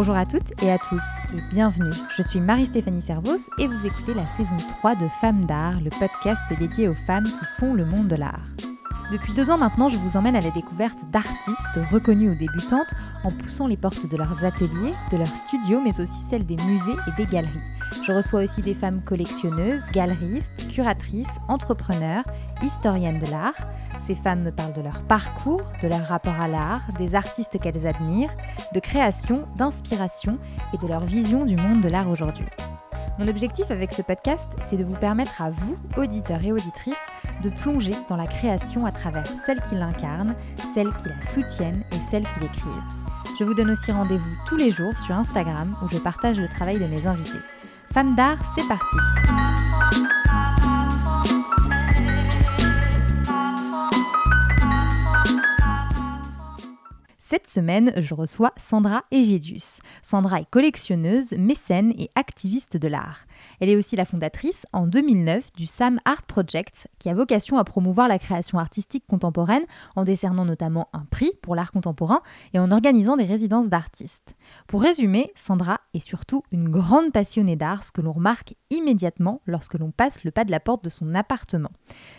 Bonjour à toutes et à tous et bienvenue. Je suis Marie-Stéphanie Servos et vous écoutez la saison 3 de Femmes d'art, le podcast dédié aux femmes qui font le monde de l'art. Depuis deux ans maintenant, je vous emmène à la découverte d'artistes reconnus ou débutantes en poussant les portes de leurs ateliers, de leurs studios, mais aussi celles des musées et des galeries. Je reçois aussi des femmes collectionneuses, galeristes, curatrices, entrepreneurs, historiennes de l'art. Ces femmes me parlent de leur parcours, de leur rapport à l'art, des artistes qu'elles admirent, de création, d'inspiration et de leur vision du monde de l'art aujourd'hui. Mon objectif avec ce podcast, c'est de vous permettre à vous, auditeurs et auditrices, de plonger dans la création à travers celles qui l'incarnent, celles qui la soutiennent et celles qui l'écrivent. Je vous donne aussi rendez-vous tous les jours sur Instagram où je partage le travail de mes invités. Femmes d'art, c'est parti Cette semaine, je reçois Sandra Egedius. Sandra est collectionneuse, mécène et activiste de l'art. Elle est aussi la fondatrice, en 2009, du Sam Art Project, qui a vocation à promouvoir la création artistique contemporaine en décernant notamment un prix pour l'art contemporain et en organisant des résidences d'artistes. Pour résumer, Sandra est surtout une grande passionnée d'art, ce que l'on remarque immédiatement lorsque l'on passe le pas de la porte de son appartement.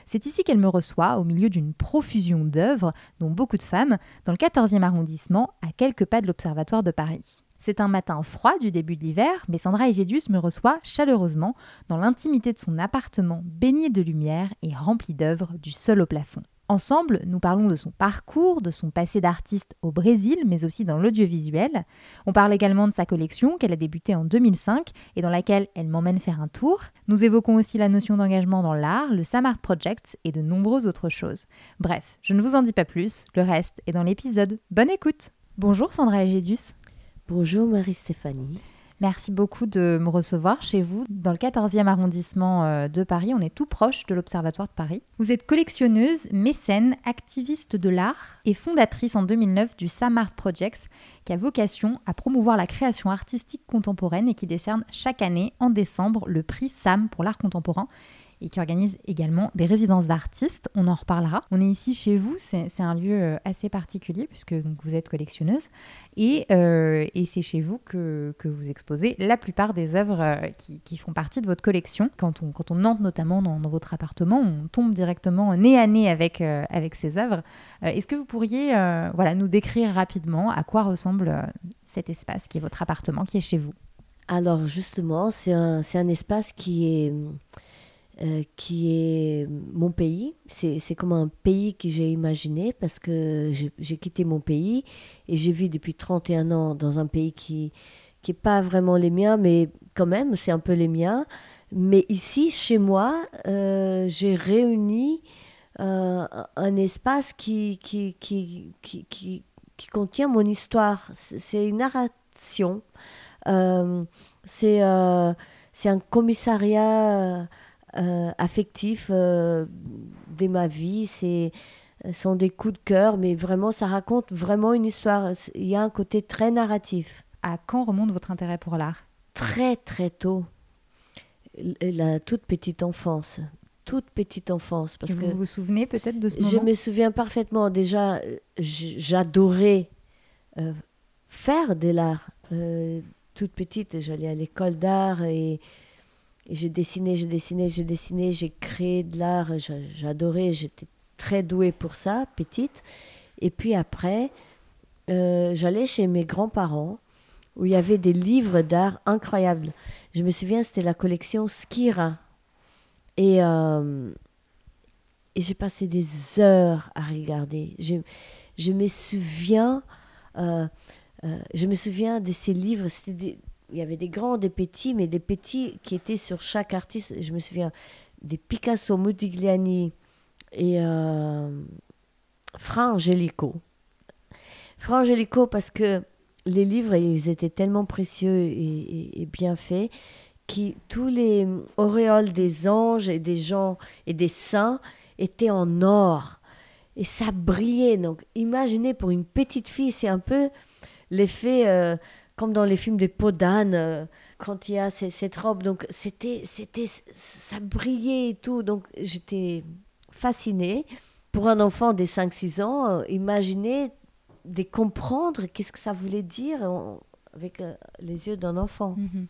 C'est ici qu'elle me reçoit, au milieu d'une profusion d'œuvres, dont beaucoup de femmes, dans le 14e arrondissement, à quelques pas de l'Observatoire de Paris. C'est un matin froid du début de l'hiver, mais Sandra Egedius me reçoit chaleureusement dans l'intimité de son appartement baigné de lumière et rempli d'œuvres du sol au plafond. Ensemble, nous parlons de son parcours, de son passé d'artiste au Brésil, mais aussi dans l'audiovisuel. On parle également de sa collection qu'elle a débutée en 2005 et dans laquelle elle m'emmène faire un tour. Nous évoquons aussi la notion d'engagement dans l'art, le Samart Project et de nombreuses autres choses. Bref, je ne vous en dis pas plus, le reste est dans l'épisode. Bonne écoute Bonjour Sandra Egedius Bonjour Marie-Stéphanie. Merci beaucoup de me recevoir chez vous dans le 14e arrondissement euh, de Paris. On est tout proche de l'Observatoire de Paris. Vous êtes collectionneuse, mécène, activiste de l'art et fondatrice en 2009 du Sam Art Projects qui a vocation à promouvoir la création artistique contemporaine et qui décerne chaque année en décembre le prix SAM pour l'art contemporain et qui organise également des résidences d'artistes. On en reparlera. On est ici chez vous, c'est un lieu euh, assez particulier puisque vous êtes collectionneuse et, euh, c'est chez vous que, vous exposez la plupart des œuvres euh, qui, font partie de votre collection. Quand on, entre notamment dans, dans, votre appartement, on tombe directement nez à nez avec, avec ces œuvres. Est-ce que vous pourriez voilà, nous décrire rapidement à quoi ressemble cet espace qui est votre appartement, qui est chez vous? Alors justement, c'est un, un, espace qui est euh, qui est mon pays. C'est comme un pays que j'ai imaginé parce que j'ai quitté mon pays et j'ai vu depuis 31 ans dans un pays qui n'est pas vraiment les miens, mais quand même, c'est un peu les miens. Mais ici, chez moi, euh, j'ai réuni euh, un espace qui, qui, qui, qui, qui, contient mon histoire. C'est une narration. c'est un commissariat euh, affectifs euh, de ma vie. C'est euh, sont des coups de cœur, mais vraiment, ça raconte vraiment une histoire. Il y a un côté très narratif. À quand remonte votre intérêt pour l'art? Très, très tôt. La toute petite enfance. Toute petite enfance. Parce vous que vous souvenez peut-être de ce moment? Je me souviens parfaitement. Déjà, j'adorais faire de l'art. toute petite, j'allais à l'école d'art et j'ai dessiné, j'ai dessiné, j'ai dessiné, j'ai créé de l'art, j'adorais, j'étais très douée pour ça, petite. Et puis après, euh, j'allais chez mes grands-parents où il y avait des livres d'art incroyables. Je me souviens, c'était la collection Skira. Et, euh, j'ai passé des heures à regarder. Je, me souviens, euh, je me souviens de ces livres. C'était il y avait des grands, des petits, mais des petits qui étaient sur chaque artiste. Je me souviens des Picasso, Modigliani et euh, Fra Angelico. Fra Angelico parce que les livres, ils étaient tellement précieux et, bien faits que tous les auréoles des anges et des gens et des saints étaient en or. Et ça brillait. Donc imaginez pour une petite fille, c'est un peu l'effet... Euh, comme dans les films de peau d'âne, euh, quand il y a cette robe. Donc, c'était, c'était, ça brillait et tout. Donc, j'étais fascinée. Pour un enfant des 5-6 ans, euh, imaginer de comprendre qu'est-ce que ça voulait dire. avec euh, les yeux d'un enfant. Mhm.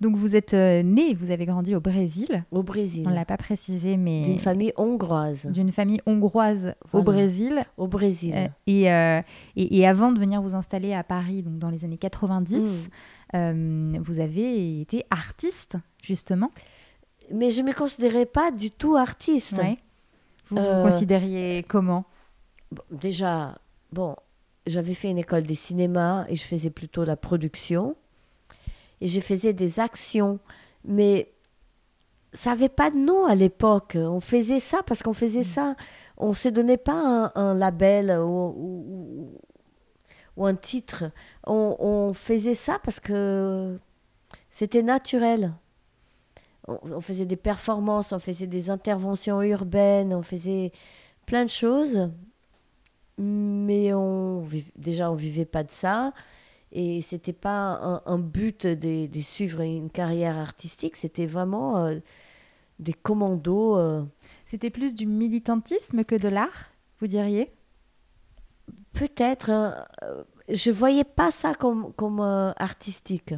Donc vous êtes euh, né, vous avez grandi au Brésil. Au Brésil. On ne l'a pas précisé, mais D'une famille hongroise. d'une famille hongroise au. Brésil. Au Brésil. Euh, et, euh, et, et avant de venir vous installer à Paris, donc dans les années 90, Mm. euh, vous avez été artiste, justement. Mais je ne me considérais pas du tout artiste. Ouais. Vous vous considériez comment? Bon, déjà, bon, j'avais fait une école de cinéma et je faisais plutôt la production. Et je faisais des actions. Mais ça n'avait pas de nom à l'époque. On faisait ça parce qu'on faisait ça. On ne se donnait pas un, un label ou, ou- ou- ou un titre. On, on faisait ça parce que c'était naturel. On, on faisait des performances, on faisait des interventions urbaines, on faisait plein de choses. Mais on, déjà, on vivait pas de ça. Et c'était pas un, un but de, de suivre une carrière artistique. C'était vraiment euh, des commandos. euh, C'était plus du militantisme que de l'art, vous diriez? Peut-être. hein, euh, je voyais pas ça comme, comme euh, artistique.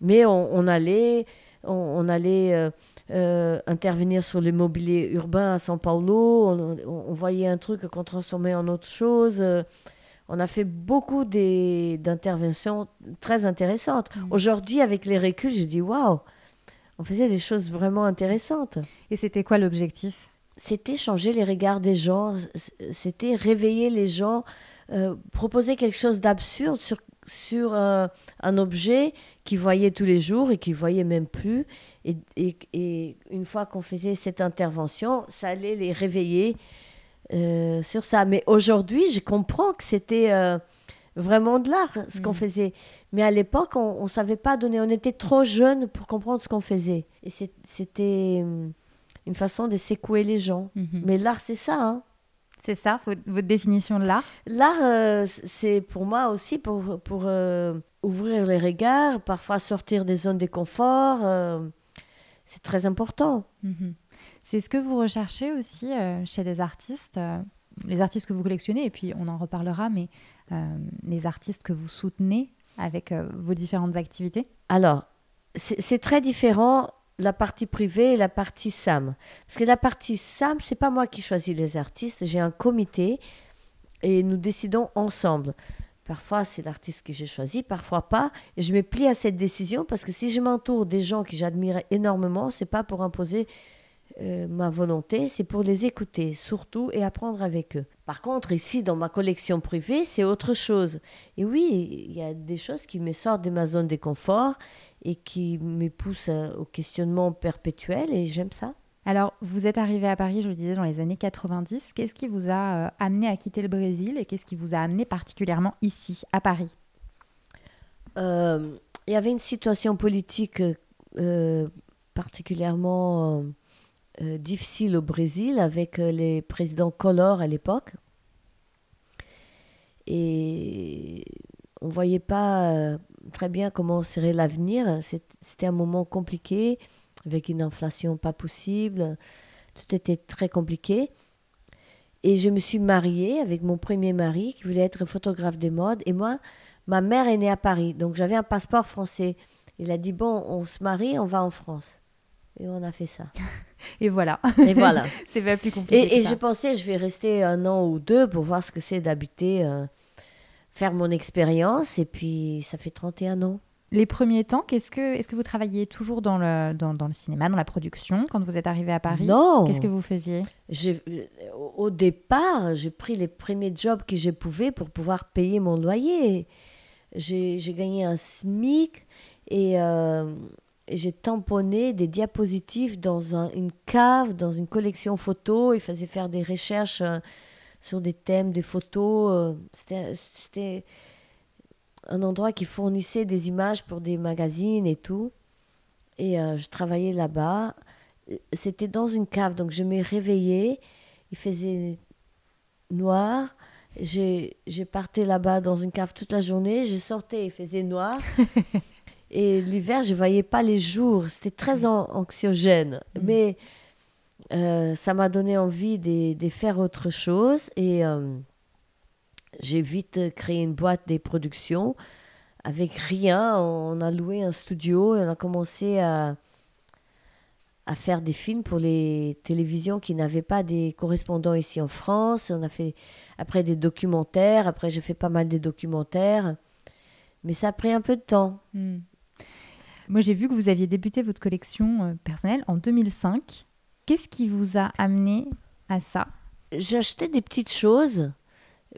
Mais on, on allait, on, on allait intervenir sur le mobilier urbain à São Paulo. On voyait un truc qu'on transformait en autre chose. On a fait beaucoup d'interventions très intéressantes. Mhm. Aujourd'hui, avec les reculs, j'ai dit waouh, on faisait des choses vraiment intéressantes. Et c'était quoi l'objectif? C'était changer les regards des gens, c'était réveiller les gens, euh, proposer quelque chose d'absurde sur, sur euh, un objet qu'ils voyaient tous les jours et qu'ils voyaient même plus. Et, et- et une fois qu'on faisait cette intervention, ça allait les réveiller euh, sur ça. Mais aujourd'hui, je comprends que c'était euh, vraiment de l'art, ce qu'on Mhm. faisait. Mais à l'époque, on ne savait pas donner. On était trop jeunes pour comprendre ce qu'on faisait. Et c'était hum, une façon de secouer les gens. Mhm. Mais l'art, c'est ça. hein. C'est ça, votre votre définition de l'art? L'art, euh, c'est pour moi aussi pour, pour euh, ouvrir les regards, parfois sortir des zones de confort. euh, c'est très important. Mhm. C'est ce que vous recherchez aussi euh, chez les artistes, euh, les artistes que vous collectionnez, et puis on en reparlera, mais euh, les artistes que vous soutenez avec vos différentes activités? Alors, c'est c'est très différent la partie privée et la partie SAM. Parce que la partie SAM, c'est pas moi qui choisis les artistes, j'ai un comité et nous décidons ensemble. Parfois, c'est l'artiste que j'ai choisi, parfois pas. Et je me plie à cette décision parce que si je m'entoure des gens que j'admire énormément, c'est pas pour imposer euh, ma volonté, c'est pour les écouter surtout et apprendre avec eux. Par contre, ici, dans ma collection privée, c'est autre chose. Et oui, il y a des choses qui me sortent de ma zone de confort et qui me poussent euh, au questionnement perpétuel et j'aime ça. Alors, vous êtes arrivé à Paris, je le disais, dans les années 90. Qu'est-ce qui vous a euh, amené à quitter le Brésil et qu'est-ce qui vous a amené particulièrement ici, à Paris? Euh, il y avait une situation politique particulièrement euh, difficile au Brésil avec euh, les présidents Collor à l'époque. Et on ne voyait pas euh, très bien comment serait l'avenir. C'était un moment compliqué, avec une inflation pas possible. Tout était très compliqué. Et je me suis mariée avec mon premier mari qui voulait être photographe des modes. Et moi, ma mère est née à Paris, donc j'avais un passeport français. Il a dit, bon, on se marie, on va en France. Et on a fait ça. Et voilà, Et voilà. c'est pas plus compliqué. Et, je pensais, je vais rester un an ou deux pour voir ce que c'est d'habiter, euh, faire mon expérience. Et puis, ça fait 31 ans. Les premiers temps, qu'est-ce que, est-ce que vous travailliez toujours dans le, dans, dans le cinéma, dans la production, quand vous êtes arrivé à Paris? Non Qu'est-ce que vous faisiez? Euh, Au départ, j'ai pris les premiers jobs que je pouvais pour pouvoir payer mon loyer. J'ai gagné un SMIC et, euh, et j'ai tamponné des diapositives dans un- une cave, dans une collection photo. Il faisait faire des recherches euh, sur des thèmes, des photos. euh, C'était un endroit qui fournissait des images pour des magazines et tout. Et euh, je travaillais là-bas. C'était dans une cave, donc je me réveillais. Il faisait noir. J'ai parté là-bas dans une cave toute la journée. Je sortais, il faisait noir. Et l'hiver, je voyais pas les jours. C'était très an- anxiogène. Mm. Mais euh, ça m'a donné envie de, de faire autre chose. Et euh, j'ai vite créé une boîte des productions avec rien, on a loué un studio et on a commencé à, à faire des films pour les télévisions qui n'avaient pas des correspondants ici en France. On a fait après des documentaires. Après, j'ai fait pas mal de documentaires. Mais ça a pris un peu de temps. Hmm. Moi, j'ai vu que vous aviez débuté votre collection euh, personnelle en 2005. Qu'est-ce qui vous a amené à ça? Acheté des petites choses,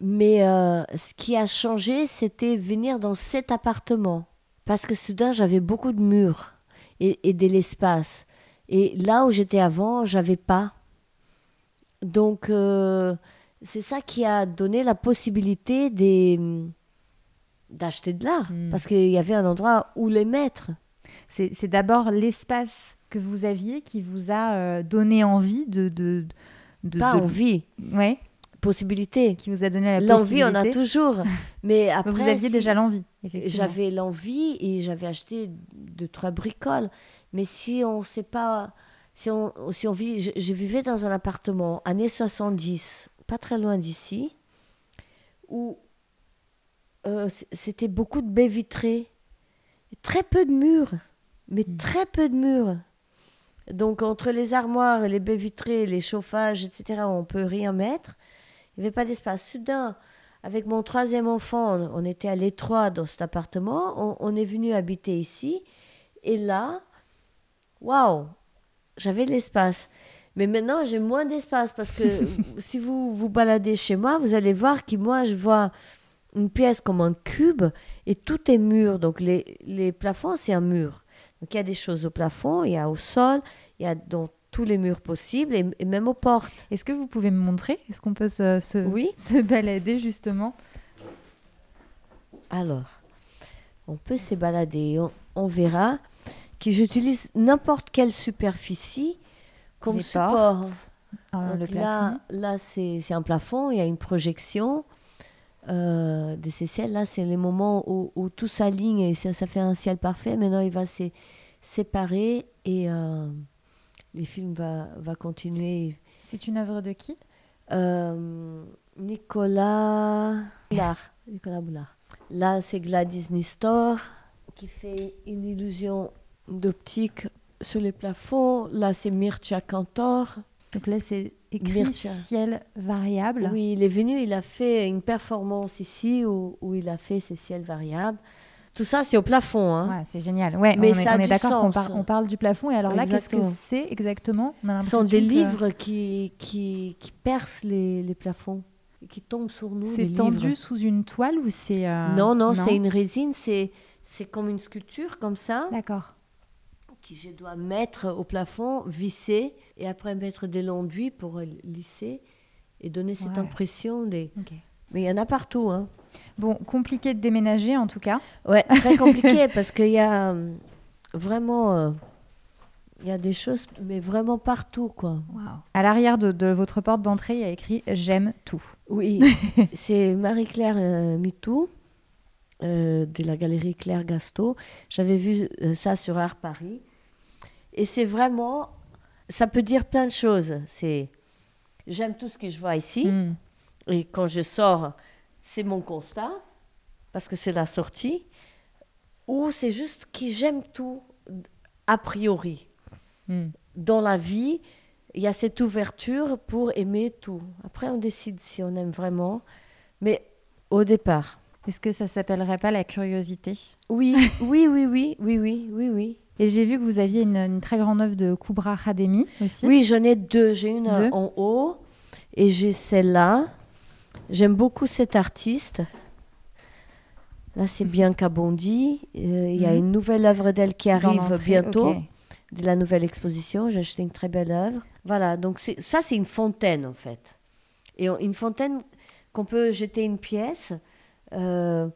mais euh, ce qui a changé, c'était venir dans cet appartement. Parce que soudain, j'avais beaucoup de murs et, et de l'espace. Et là où j'étais avant, j'avais pas. Donc, euh, c'est ça qui a donné la possibilité des, d'acheter de l'art. Hmm. Parce qu'il y avait un endroit où les mettre. C'est d'abord l'espace que vous aviez qui vous a euh, donné envie de... de, de Pas de- envie, Ouais, possibilité. qui vous a donné la L'envie, on a possibilité. toujours. Mais Mais après, vous aviez si- déjà l'envie, effectivement. J'avais l'envie et j'avais acheté deux, trois bricoles. Mais si on sait pas, si on, si on vit, je, je vivais dans un appartement, années 70, pas très loin d'ici, où euh, c'était beaucoup de baies vitrées, très peu de murs, mais Mm. très peu de murs. Donc entre les armoires, les baies vitrées, les chauffages, etc., on peut rien mettre. Il n'y avait pas d'espace. Soudain, avec mon troisième enfant, on, on était à l'étroit dans cet appartement. On, on est venu habiter ici. Et là, waouh, j'avais de l'espace. Mais maintenant, j'ai moins d'espace parce que si vous vous baladez chez moi, vous allez voir que moi, je vois une pièce comme un cube et tout est mur. Donc les, les plafonds, c'est un mur. Donc il y a des choses au plafond, il y a au sol, il y a dans tous les murs possibles et, et même aux portes. Est-ce que vous pouvez me montrer? Est-ce qu'on peut se, se, Oui. se balader justement? Alors, on peut se balader. On, on verra que j'utilise n'importe quelle superficie comme Les support. portes, Donc le plafond. là, là c'est c'est un plafond, il y a une projection euh, de ces ciels. Là, c'est les moments où, où tout s'aligne et ça, ça fait un ciel parfait. Maintenant, il va se séparer et euh, les films va, va continuer. C'est une œuvre de qui? Euh, Nicolas Boulard. Nicolas Boulard. Là, c'est Gladys Nistor qui fait une illusion d'optique sur les plafonds. Là, c'est Mircea Cantor. Donc là, c'est écrit Mircea. ciel variable. Oui, il est venu, il a fait une performance ici où, où il a fait ses ciels variables. Tout ça, c'est au plafond. Hein. Ouais, c'est génial. Ouais, Mais on est, d'accord qu'on par- on parle du plafond. Et alors là, qu'est-ce que c'est exactement? Ce sont des que livres qui, qui, qui percent les, les plafonds, et qui tombent sur nous. C'est tendu livres. sous une toile ou c'est... euh, Non, non, c'est une résine, c'est c'est comme une sculpture comme ça, D'accord. Que je dois mettre au plafond, visser, et après mettre des l'enduit pour lisser et donner cette Ouais. impression. Des... Mais il y en a partout. Hein. Bon, compliqué de déménager en tout cas. Ouais, très compliqué parce qu'il y a euh, vraiment euh, il y a des choses, mais vraiment partout, quoi. À l'arrière de, de votre porte d'entrée, il y a écrit J'aime tout. Oui, c'est Marie-Claire euh, Mitou euh, de la galerie Claire Gasto. J'avais vu euh, ça sur Art Paris. Et c'est vraiment, ça peut dire plein de choses. C'est, j'aime tout ce que je vois ici. Mm. Et quand je sors, c'est mon constat, parce que c'est la sortie. Ou c'est juste que j'aime tout a priori. Mm. Dans la vie, il y a cette ouverture pour aimer tout. Après, on décide si on aime vraiment. Mais au départ, Est-ce que ça s'appellerait pas la curiosité? Oui, oui, oui, oui, oui, oui, oui, oui. Et j'ai vu que vous aviez une, une très grande œuvre de Kubra Khademi aussi. Oui, j'en ai deux. J'ai une Deux. en haut et j'ai celle-là. J'aime beaucoup cet artiste. Là, c'est Bianca Bondi. Euh, Il y a Mhm. une nouvelle œuvre d'elle qui arrive bientôt, ok. de la nouvelle exposition. J'ai acheté une très belle œuvre. Voilà, donc ça, c'est une fontaine, en fait. Et on- une fontaine qu'on peut jeter une pièce. euh,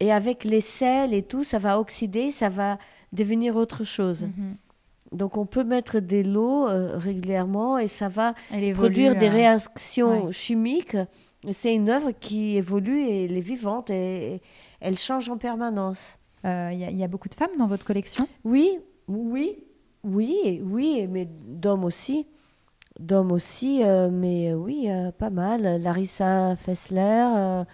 et avec les sels et tout, ça va oxyder, ça va devenir autre chose. Mhm. Donc on peut mettre de l'eau euh, régulièrement et ça va évolue, produire des euh, réactions ouais. chimiques. C'est une œuvre qui évolue et elle est vivante et, et elle change en permanence. euh, Il y, a- il y a beaucoup de femmes dans votre collection? Oui, oui, oui, oui, mais d'hommes aussi. D'hommes aussi, euh, mais euh, oui, euh, pas mal. Larissa Fessler, euh, euh,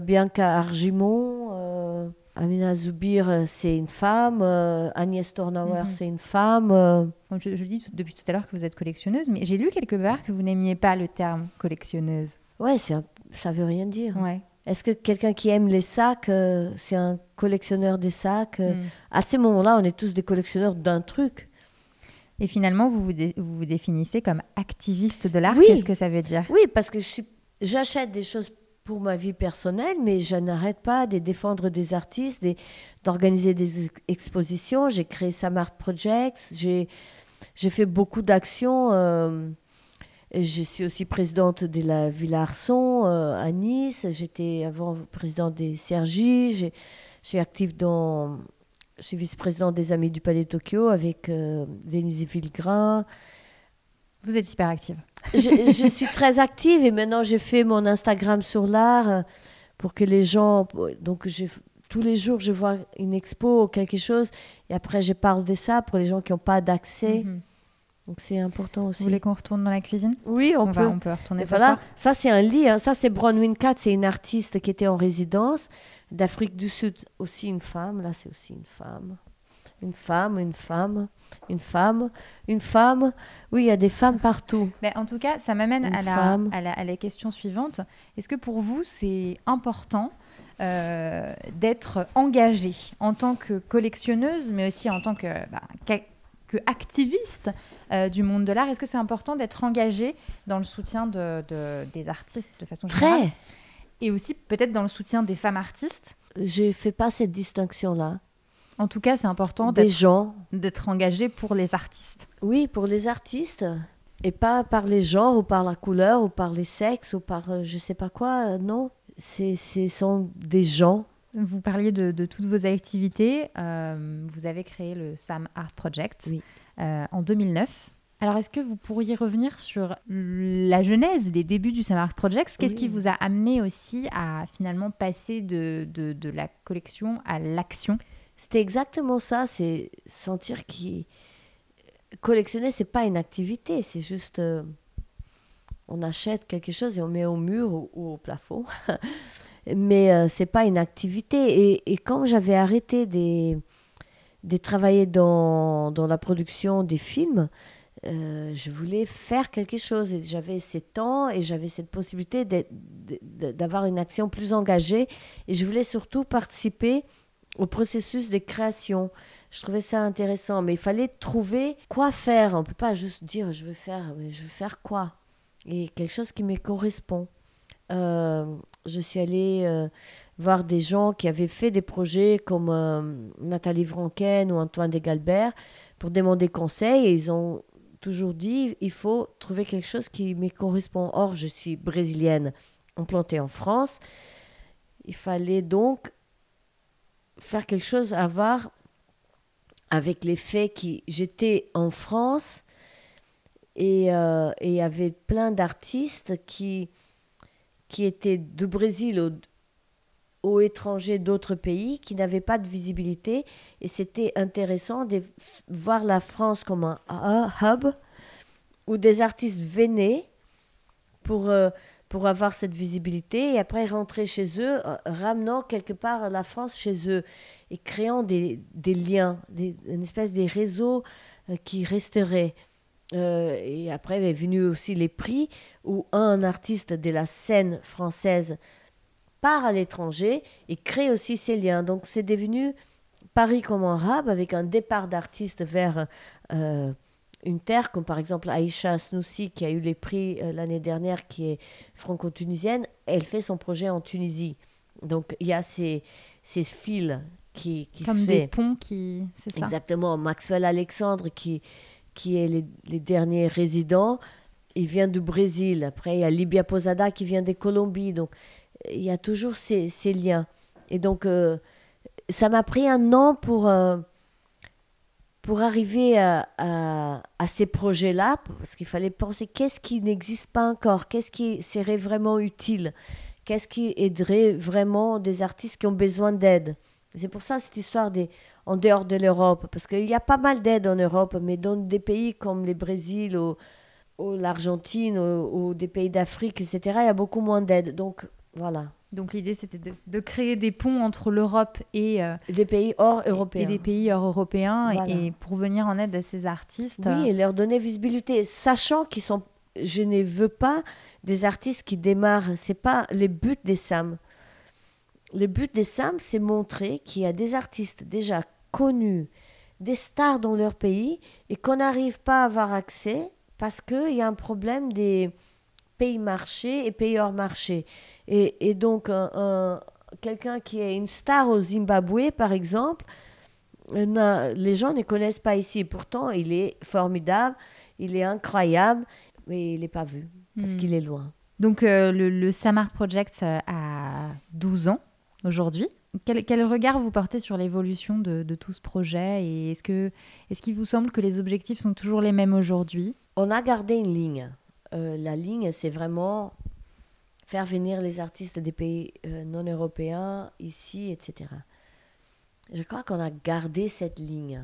Bianca Argimon, euh, Amina Zoubir, euh, c'est une femme, euh, Agnès Tornauer, Mhm. c'est une femme. euh, Je, je dis depuis tout à l'heure que vous êtes collectionneuse, mais j'ai lu quelque part que vous n'aimiez pas le terme collectionneuse. ouais, c'est ça veut rien dire. Ouais. Est-ce que quelqu'un qui aime les sacs, euh, c'est un collectionneur des sacs euh, Mm. À ces moments-là, on est tous des collectionneurs d'un truc. Et finalement, vous vous, dé- vous vous définissez comme activiste de l'art. Oui. Qu'est-ce que ça veut dire? Oui, parce que je suis- j'achète des choses pour ma vie personnelle, mais je n'arrête pas de défendre des artistes, d'organiser des ex- expositions. J'ai créé Samart Projects, j'ai fait beaucoup d'actions. euh, je suis aussi présidente de la Villa Arson euh, à Nice. J'étais avant présidente des Sergi. Je suis active dans. Je suis vice-présidente des Amis du Palais de Tokyo avec euh, Denise Villegrin. Vous êtes hyper active. Je, je suis très active et maintenant j'ai fait mon Instagram sur l'art euh, pour que les gens. Donc tous les jours je vois une expo ou quelque chose et après je parle de ça pour les gens qui n'ont pas d'accès. Mhm. Donc c'est important Vous aussi. voulez qu'on retourne dans la cuisine? Oui, on, on, peut. va, on peut retourner voilà, ça c'est un lit. hein. Ça c'est Bronwyn Cat, c'est une artiste qui était en résidence d'Afrique du Sud, aussi une femme. Là c'est aussi une femme. Une femme, une femme, une femme, une femme. Oui, il y a des femmes partout. Ben, en tout cas, ça m'amène à la, à, la, à la question suivante. Est-ce que pour vous, c'est important euh, d'être engagée en tant que collectionneuse, mais aussi en tant que, bah, que activiste euh, du monde de l'art? Est-ce que c'est important d'être engagée dans le soutien de, de- des artistes de façon générale? Très. Et aussi peut-être dans le soutien des femmes artistes? Je ne fais pas cette distinction-là. En tout cas, c'est important Des d'être gens, d'être engagée pour les artistes. oui, pour les artistes, et pas par les genres ou par la couleur ou par les sexes ou par euh, je sais pas quoi. euh, non, c'est ce sont des gens. Vous parliez de, de toutes vos activités. Euh, vous avez créé le Sam Art Project Oui. euh, en 2009. Alors, est-ce que vous pourriez revenir sur la genèse des débuts du Sam Art Project? Qu'est-ce Oui. qui vous a amené aussi à finalement passer de, de, de la collection à l'action? C'était exactement ça. C'est sentir qui collectionner, c'est pas une activité, c'est juste euh, on achète quelque chose et on met au mur ou, au plafond. Mais euh, c'est pas une activité. Et, et quand j'avais arrêté de, travailler dans, dans la production des films, euh, je voulais faire quelque chose. Et j'avais ces temps et j'avais cette possibilité d'avoir une action plus engagée. Et je voulais surtout participer au processus de création. Je trouvais ça intéressant, mais il fallait trouver quoi faire. On ne peut pas juste dire je veux faire, mais je veux faire quoi? Et quelque chose qui me correspond. Euh, je suis allée euh, voir des gens qui avaient fait des projets comme euh, Nathalie Franken ou Antoine Desgalbert pour demander conseil et ils ont toujours dit il faut trouver quelque chose qui me correspond. Or, je suis brésilienne implantée en France. Il fallait donc faire quelque chose à voir avec les faits qui j'étais en France et euh, il y avait plein d'artistes qui qui étaient du Brésil au, au étranger d'autres pays qui n'avaient pas de visibilité et c'était intéressant de voir la France comme un hub où des artistes venaient pour euh, pour avoir cette visibilité et après rentrer chez eux, euh, ramenant quelque part la France chez eux et créant des, des liens, des, une espèce de réseaux euh, qui resteraient. Euh, et après est venu aussi les prix où un artiste de la scène française part à l'étranger et crée aussi ces liens. Donc c'est devenu Paris comme un hub avec un départ d'artistes vers une terre, comme par exemple Aïcha Snoussi qui a eu les prix euh, l'année dernière, qui est franco-tunisienne. Elle fait son projet en Tunisie. Donc il y a ces, ces fils qui, qui Comme se des fait. ponts qui. C'est ça. Exactement. Maxwell Alexandre, qui, qui est les, les derniers résidents, il vient du Brésil. Après, il y a Libia Posada qui vient des Colombies. Donc, il y a toujours ces, ces liens. Et donc, euh, ça m'a pris un an pour, euh, pour arriver à, ces projets-là, parce qu'il fallait penser qu'est-ce qui n'existe pas encore, qu'est-ce qui serait vraiment utile, qu'est-ce qui aiderait vraiment des artistes qui ont besoin d'aide. C'est pour ça cette histoire des en dehors de l'Europe, parce qu'il y a pas mal d'aide en Europe, mais dans des pays comme le Brésil ou, ou l'Argentine ou, ou des pays d'Afrique, etc., il y a beaucoup moins d'aide. Donc voilà. Donc l'idée, c'était de, de créer des ponts entre l'Europe et, euh, Des pays hors et européens. des pays hors européens et- Voilà. et, pour venir en aide à ces artistes. euh, Oui, et leur donner visibilité, sachant qu'ils sont. Je ne veux pas des artistes qui démarrent. C'est pas le but des SAM. Le but des SAM, c'est montrer qu'il y a des artistes déjà connus, des stars dans leur pays, et qu'on n'arrive pas à avoir accès parce qu'il y a un problème des pays marchés et pays hors marché. Et, et donc, un- un- quelqu'un qui est une star au Zimbabwe, par exemple, euh, les gens ne connaissent pas ici. Pourtant, il est formidable, il est incroyable, mais il n'est pas vu parce Hmm. qu'il est loin. Donc euh, le, le Samart Project euh, a 12 ans aujourd'hui. Quel, quel regard vous portez sur l'évolution de, de tout ce projet et est-ce que est-ce qu'il vous semble que les objectifs sont toujours les mêmes aujourd'hui? On a gardé une ligne. Euh, la ligne, c'est vraiment faire venir les artistes des pays euh, non européens ici, etc. Je crois qu'on a gardé cette ligne.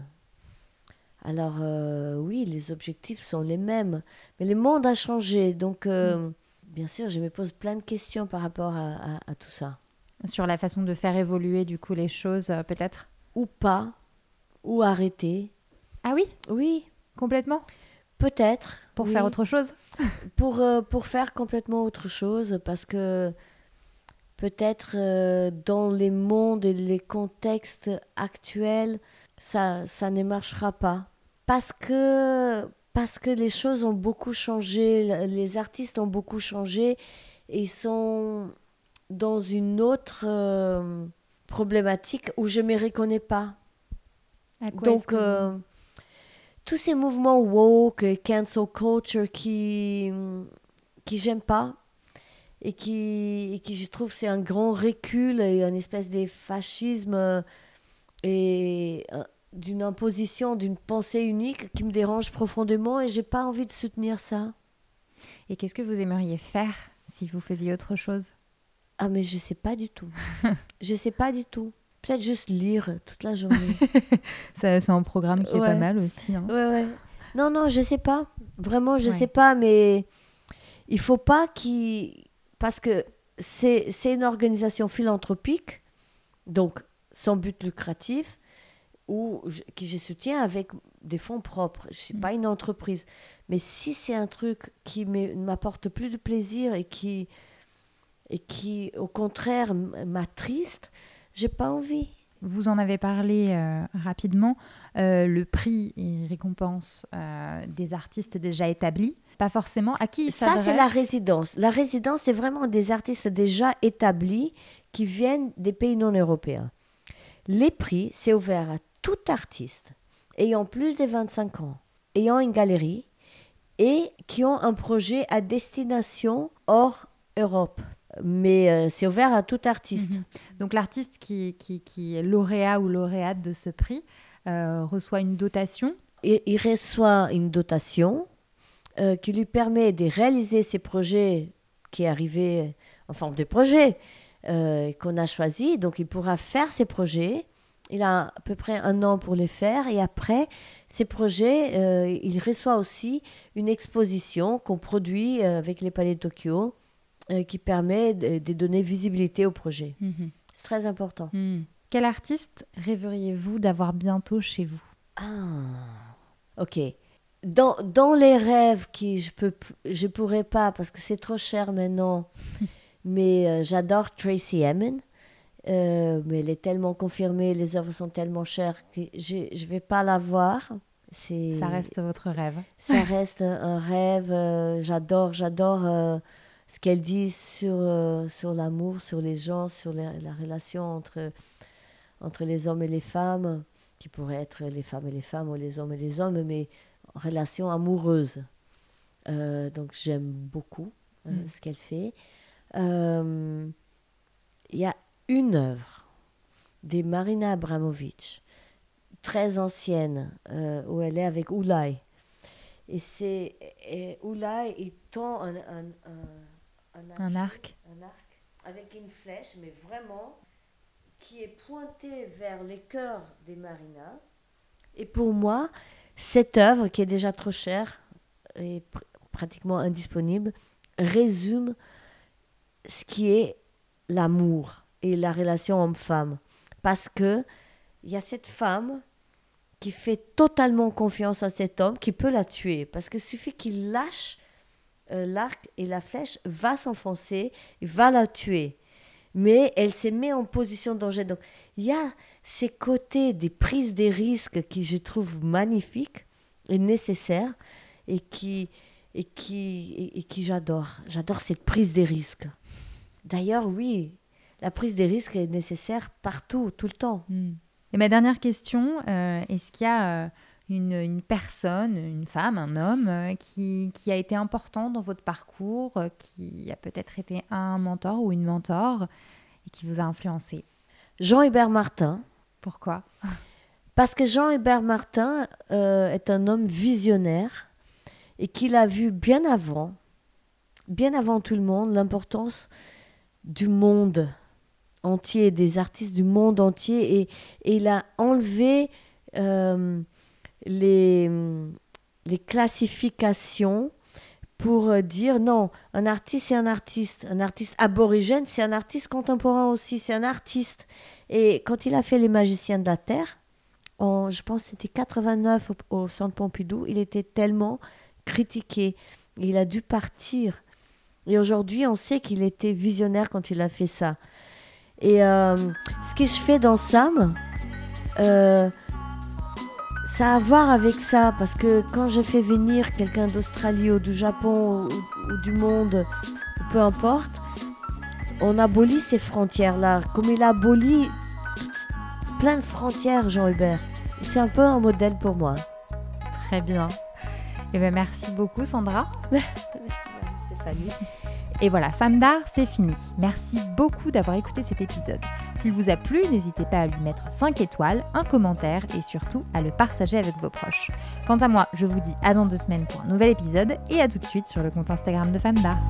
Alors euh, oui, les objectifs sont les mêmes, mais le monde a changé. Donc, euh, bien sûr, je me pose plein de questions par rapport à- à- à tout ça. sur la façon de faire évoluer du coup les choses peut-être? Ou pas, ou arrêter. Ah oui, Oui, complètement? Peut-être. pour oui. faire autre chose. Pour, euh, pour faire complètement autre chose, parce que peut-être euh, dans les mondes et les contextes actuels, ça, ça ne marchera pas. Parce que, parce que les choses ont beaucoup changé, les artistes ont beaucoup changé, et ils sont dans une autre euh, problématique où je ne me reconnais pas. À quoi est-ce Donc, tous ces mouvements woke, et cancel culture qui, qui j'aime pas et qui, et qui je trouve c'est un grand recul et une espèce de fascisme et euh, d'une imposition d'une pensée unique qui me dérange profondément et j'ai pas envie de soutenir ça. Et qu'est-ce que vous aimeriez faire si vous faisiez autre chose? Ah mais je sais pas du tout. je sais pas du tout. Peut-être juste lire toute la journée. C'est un programme qui est pas mal aussi. hein. Ouais, ouais. Non, non, je sais pas. Vraiment, je sais pas, mais il faut pas qu'il. Parce que c'est une organisation philanthropique, donc sans but lucratif, ou je- qui je soutiens avec des fonds propres. Je suis Mm. pas une entreprise. Mais si c'est un truc qui m'apporte plus de plaisir et qui, et qui au contraire, m'attriste, j'ai pas envie. Vous en avez parlé euh, rapidement. Euh, le prix et récompense euh, des artistes déjà établis, pas forcément. À qui il Ça, c'est la résidence. La résidence, c'est vraiment des artistes déjà établis qui viennent des pays non européens. Les prix, c'est ouvert à tout artiste ayant plus de 25 ans, ayant une galerie et qui ont un projet à destination hors Europe. Mais euh, c'est ouvert à tout artiste. Mhm. Donc l'artiste qui, qui, qui est lauréat ou lauréate de ce prix euh, reçoit une dotation. Il reçoit une dotation euh, qui lui permet de réaliser ses projets qui est arrivé en forme de projet qu'on a choisi. Donc il pourra faire ses projets. Il a à peu près un an pour les faire et après ces projets, il reçoit aussi une exposition qu'on produit avec les Palais de Tokyo qui permet de, de donner visibilité au projet. C'est très important. Mhm. Quel artiste rêveriez-vous d'avoir bientôt chez vous? Ah, ok. Dans, dans les rêves qui je peux je pourrais pas parce que c'est trop cher maintenant, mais euh, j'adore Tracy Emin. Euh, mais elle est tellement confirmée, les œuvres sont tellement chères que je je vais pas la voir. Ça reste votre rêve. ça reste un rêve. euh, j'adore, j'adore euh, ce qu'elle dit sur, euh, sur l'amour, sur les gens, sur la, la relation entre, entre les hommes et les femmes, qui pourrait être les femmes et les femmes ou les hommes et les hommes, mais relation amoureuse. Euh, donc j'aime beaucoup euh, Mm. ce qu'elle fait. Il y a une œuvre de Marina Abramovic, très ancienne, où elle est avec Oulai. Et c'est Oulai, il tend un, un, un, Un arc. un arc avec une flèche, mais vraiment qui est pointé vers les cœurs des Marina. Et pour moi, cette œuvre, qui est déjà trop chère et pr- pratiquement indisponible, résume ce qui est l'amour et la relation homme-femme. Parce que il y a cette femme qui fait totalement confiance à cet homme qui peut la tuer. Parce qu'il suffit qu'il lâche euh, l'arc et la flèche va s'enfoncer, va la tuer. Mais elle se met en position de danger. Donc il y a ces côtés des prises des risques qui je trouve magnifiques et nécessaires et qui, et qui, et, qui j'adore. J'adore cette prise des risques. D'ailleurs, oui, la prise des risques est nécessaire partout, tout le temps. Hmm. Et ma dernière question, euh, est-ce qu'il y a... Euh, une, personne, une femme, un homme euh, qui, qui, a été important dans votre parcours, euh, qui a peut-être été un mentor ou une mentor et qui vous a influencé Jean-Hubert Martin. Pourquoi? Parce que Jean-Hubert Martin euh, est un homme visionnaire et qu'il a vu bien avant, bien avant tout le monde, l'importance du monde entier, des artistes du monde entier, et, il a enlevé les, les classifications pour euh, dire non, un artiste c'est un artiste, un artiste aborigène c'est un artiste contemporain aussi, c'est un artiste. Et quand il a fait Les Magiciens de la Terre, en, je pense c'était 89 au, Centre Pompidou, il était tellement critiqué, il a dû partir. Et aujourd'hui, on sait qu'il était visionnaire quand il a fait ça. Et euh, ce que je fais dans Sam, euh, ça a à voir avec ça, parce que quand j'ai fait venir quelqu'un d'Australie ou du Japon ou, du monde, peu importe, on abolit ces frontières-là, comme il a aboli plein de frontières, Jean Hubert. C'est un peu un modèle pour moi. Très bien. Eh bien, merci beaucoup, Sandra. merci, Stéphanie. Et voilà, Femme d'art, c'est fini. Merci beaucoup d'avoir écouté cet épisode. S'il vous a plu, n'hésitez pas à lui mettre 5 étoiles, un commentaire et surtout à le partager avec vos proches. Quant à moi, je vous dis à dans deux semaines pour un nouvel épisode et à tout de suite sur le compte Instagram de Femme d'art.